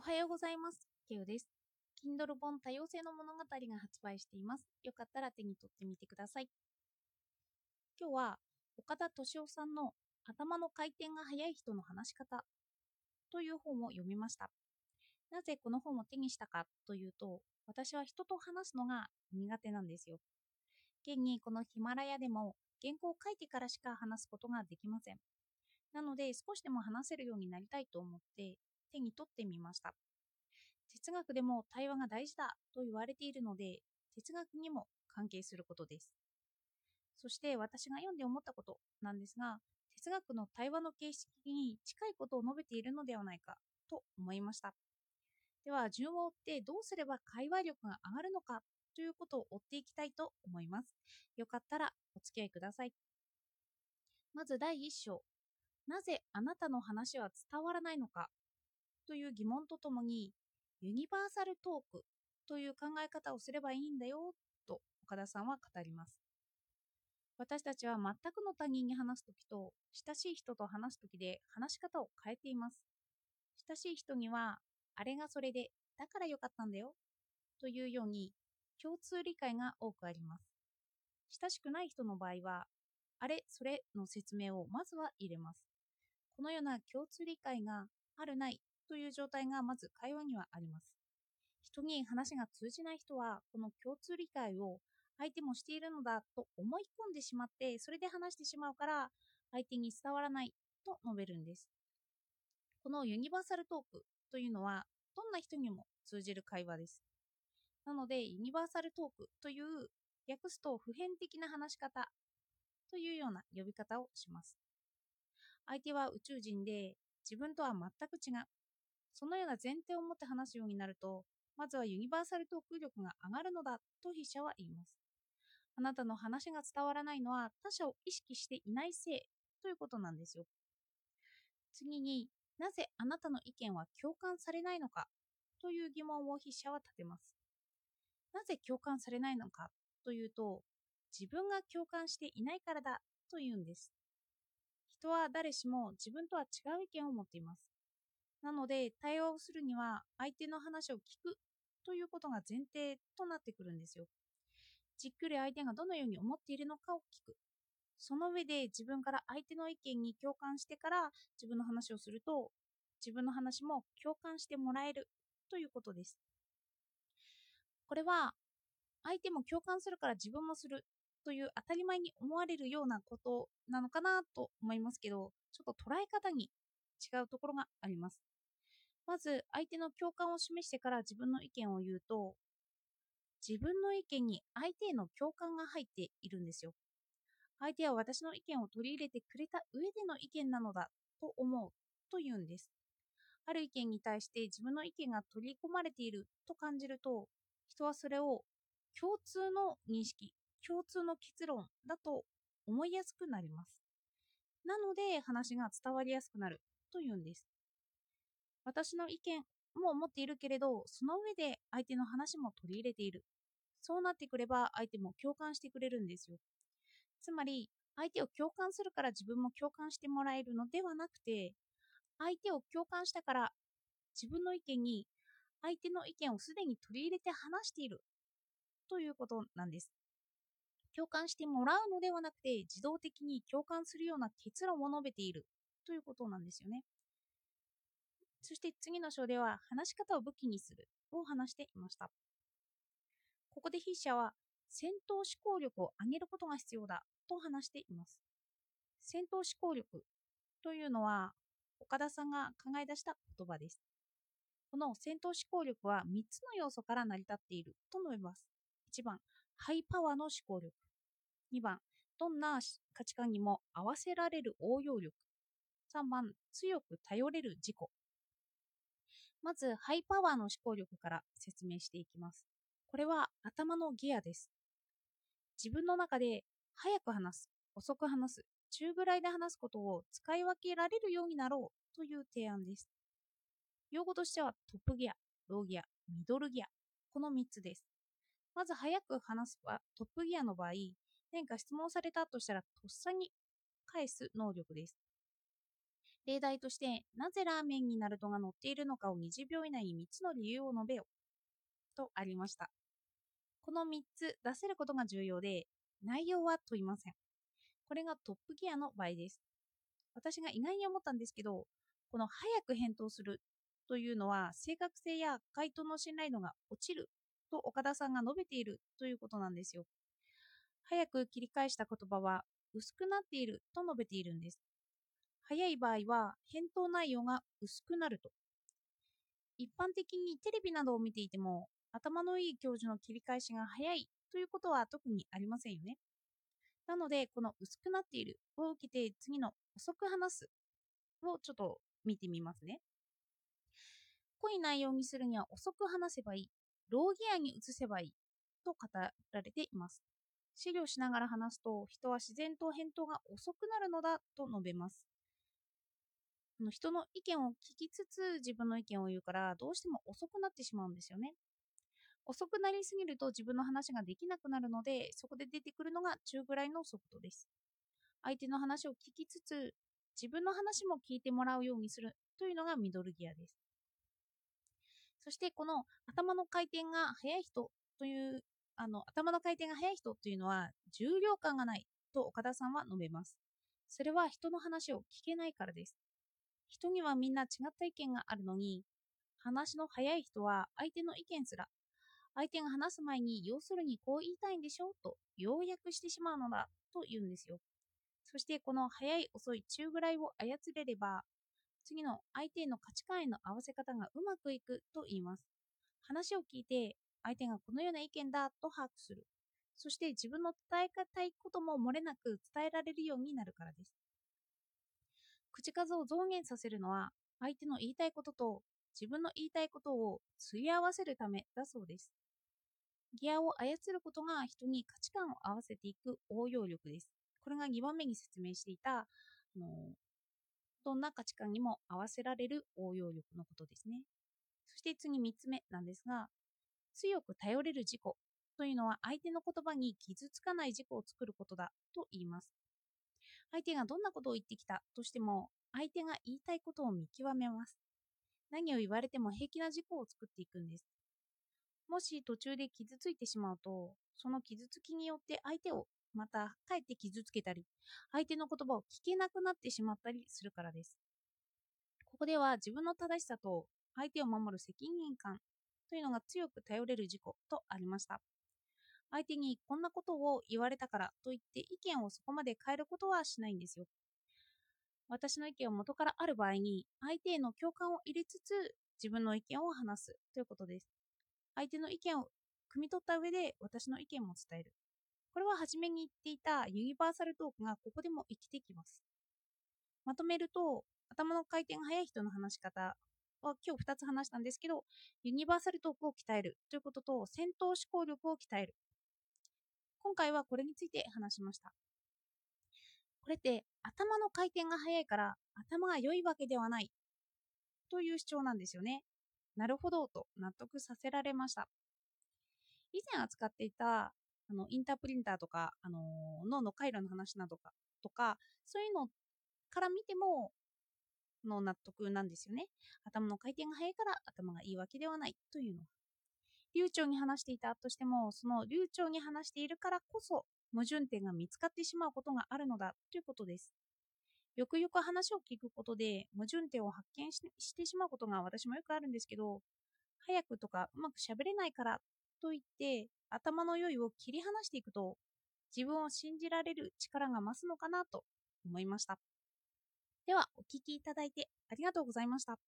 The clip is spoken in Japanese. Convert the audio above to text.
おはようございます。ケウです。Kindle 本多様性の物語が発売しています。よかったら手に取ってみてください。今日は岡田敏夫さんの頭の回転が速い人の話し方という本を読みました。なぜこの本を手にしたかというと、私は人と話すのが苦手なんですよ。現にこのヒマラヤでも原稿を書いてからしか話すことができません。なので少しでも話せるようになりたいと思って手に取ってみました。哲学でも対話が大事だと言われているので、哲学にも関係することです。そして私が読んで思ったことなんですが、哲学の対話の形式に近いことを述べているのではないかと思いました。では、順を追ってどうすれば会話力が上がるのかということを追っていきたいと思います。よかったらお付き合いください。まず第1章。なぜあなたの話は伝わらないのかという疑問とともにユニバーサルトークという考え方をすればいいんだよと岡田さんは語ります。私たちは全くの他人に話すときと親しい人と話すときで話し方を変えています。親しい人にはあれがそれでだからよかったんだよというように共通理解が多くあります。親しくない人の場合はあれそれの説明をまずは入れます。このような共通理解があるないという状態がまず会話にはあります。人に話が通じない人は、この共通理解を相手もしているのだと思い込んでしまって、それで話してしまうから、相手に伝わらないと述べるんです。このユニバーサルトークというのは、どんな人にも通じる会話です。なので、ユニバーサルトークという訳すと普遍的な話し方というような呼び方をします。相手は宇宙人で自分とは全く違う。そのような前提を持って話すようになると、まずはユニバーサルトーク力が上がるのだと筆者は言います。あなたの話が伝わらないのは他者を意識していないせいということなんですよ。次になぜあなたの意見は共感されないのかという疑問を筆者は立てます。なぜ共感されないのかというと、自分が共感していないからだというんです。人は誰しも自分とは違う意見を持っています。なので、対話をするには相手の話を聞くということが前提となってくるんですよ。じっくり相手がどのように思っているのかを聞く。その上で自分から相手の意見に共感してから自分の話をすると、自分の話も共感してもらえるということです。これは、相手も共感するから自分もするという当たり前に思われるようなことなのかなと思いますけど、ちょっと捉え方に違うところがあります。まず相手の共感を示してから自分の意見を言うと自分の意見に相手への共感が入っているんですよ。相手は私の意見を取り入れてくれた上での意見なのだと思うと言うんです。ある意見に対して自分の意見が取り込まれていると感じると人はそれを共通の認識、共通の結論だと思いやすくなります。なので話が伝わりやすくなるというんです。私の意見も持っているけれど、その上で相手の話も取り入れている。そうなってくれば相手も共感してくれるんですよ。つまり、相手を共感するから自分も共感してもらえるのではなくて、相手を共感したから自分の意見に相手の意見をすでに取り入れて話しているということなんです。共感してもらうのではなくて自動的に共感するような結論を述べているということなんですよね。そして次の章では話し方を武器にするを話していました。ここで筆者は戦闘思考力を上げることが必要だと話しています。戦闘思考力というのは岡田さんが考え出した言葉です。この戦闘思考力は3つの要素から成り立っていると述べます。1番、ハイパワーの思考力。2番、どんな価値観にも合わせられる応用力。3番、強く頼れる自己。まず、ハイパワーの思考力から説明していきます。これは頭のギアです。自分の中で早く話す、遅く話す、中ぐらいで話すことを使い分けられるようになろうという提案です。用語としてはトップギア、ローギア、ミドルギア、この3つです。まず早く話すはトップギアの場合、何か質問されたとしたらとっさに返す能力です。例題として、なぜラーメンにナルトが乗っているのかを20秒以内に3つの理由を述べよ。とありました。この3つ出せることが重要で、内容は問いません。これがトップギアの場合です。私が意外に思ったんですけど、この早く返答するというのは正確性や回答の信頼度が落ちると岡田さんが述べているということなんですよ。早く切り返した言葉は薄くなっていると述べているんです。早い場合は返答内容が薄くなると。一般的にテレビなどを見ていても頭のいい教授の切り返しが早いということは特にありませんよね。なので、この薄くなっているを受けて次の遅く話すをちょっと見てみますね。濃い内容にするには遅く話せばいい、ローギアに移せばいいと語られています。資料しながら話すと人は自然と返答が遅くなるのだと述べます。の人の意見を聞きつつ自分の意見を言うからどうしても遅くなってしまうんですよね。遅くなりすぎると自分の話ができなくなるのでそこで出てくるのが中ぐらいの速度です。相手の話を聞きつつ自分の話も聞いてもらうようにするというのがミドルギアです。そしてこの頭の回転が速い人というあの頭の回転が速い人というのは重量感がないと岡田さんは述べます。それは人の話を聞けないからです。人にはみんな違った意見があるのに話の速い人は相手の意見すら相手が話す前に要するにこう言いたいんでしょ？うと要約してしまうのだと言うんですよ。そしてこの早い遅い中ぐらいを操れれば次の相手への価値観への合わせ方がうまくいくと言います。話を聞いて相手がこのような意見だと把握する。そして自分の伝えたいことも漏れなく伝えられるようになるからです。口数を増減させるのは相手の言いたいことと自分の言いたいことをすり合わせるためだそうです。ギアを操ることが人に価値観を合わせていく応用力です。これが2番目に説明していた、あのどんな価値観にも合わせられる応用力のことですね。そして次3つ目なんですが、強く頼れる自己というのは相手の言葉に傷つかない自己を作ることだと言います。相手がどんなことを言ってきたとしても、相手が言いたいことを見極めます。何を言われても平気な自己を作っていくんです。もし途中で傷ついてしまうと、その傷つきによって相手をまたかえって傷つけたり、相手の言葉を聞けなくなってしまったりするからです。ここでは自分の正しさと相手を守る責任感というのが強く頼れる事故とありました。相手にこんなことを言われたからといって意見をそこまで変えることはしないんですよ。私の意見を元からある場合に相手への共感を入れつつ自分の意見を話すということです。相手の意見を汲み取った上で私の意見も伝える。これは初めに言っていたユニバーサルトークがここでも生きてきます。まとめると、頭の回転が速い人の話し方は今日2つ話したんですけど、ユニバーサルトークを鍛えるということと、戦闘思考力を鍛える。今回はこれについて話しました。これって頭の回転が速いから頭が良いわけではないという主張なんですよね。なるほどと納得させられました。以前扱っていたあのインタープリンターとか、あの脳の回路の話などかとかそういうのから見てもの納得なんですよね。頭の回転が速いから頭がいいわけではないというのは。流暢に話していたとしても、その流暢に話しているからこそ矛盾点が見つかってしまうことがあるのだということです。よくよく話を聞くことで矛盾点を発見してしまうことが私もよくあるんですけど、早くとかうまくしゃべれないからと言って頭の良いを切り離していくと自分を信じられる力が増すのかなと思いました。では、お聴きいただいてありがとうございました。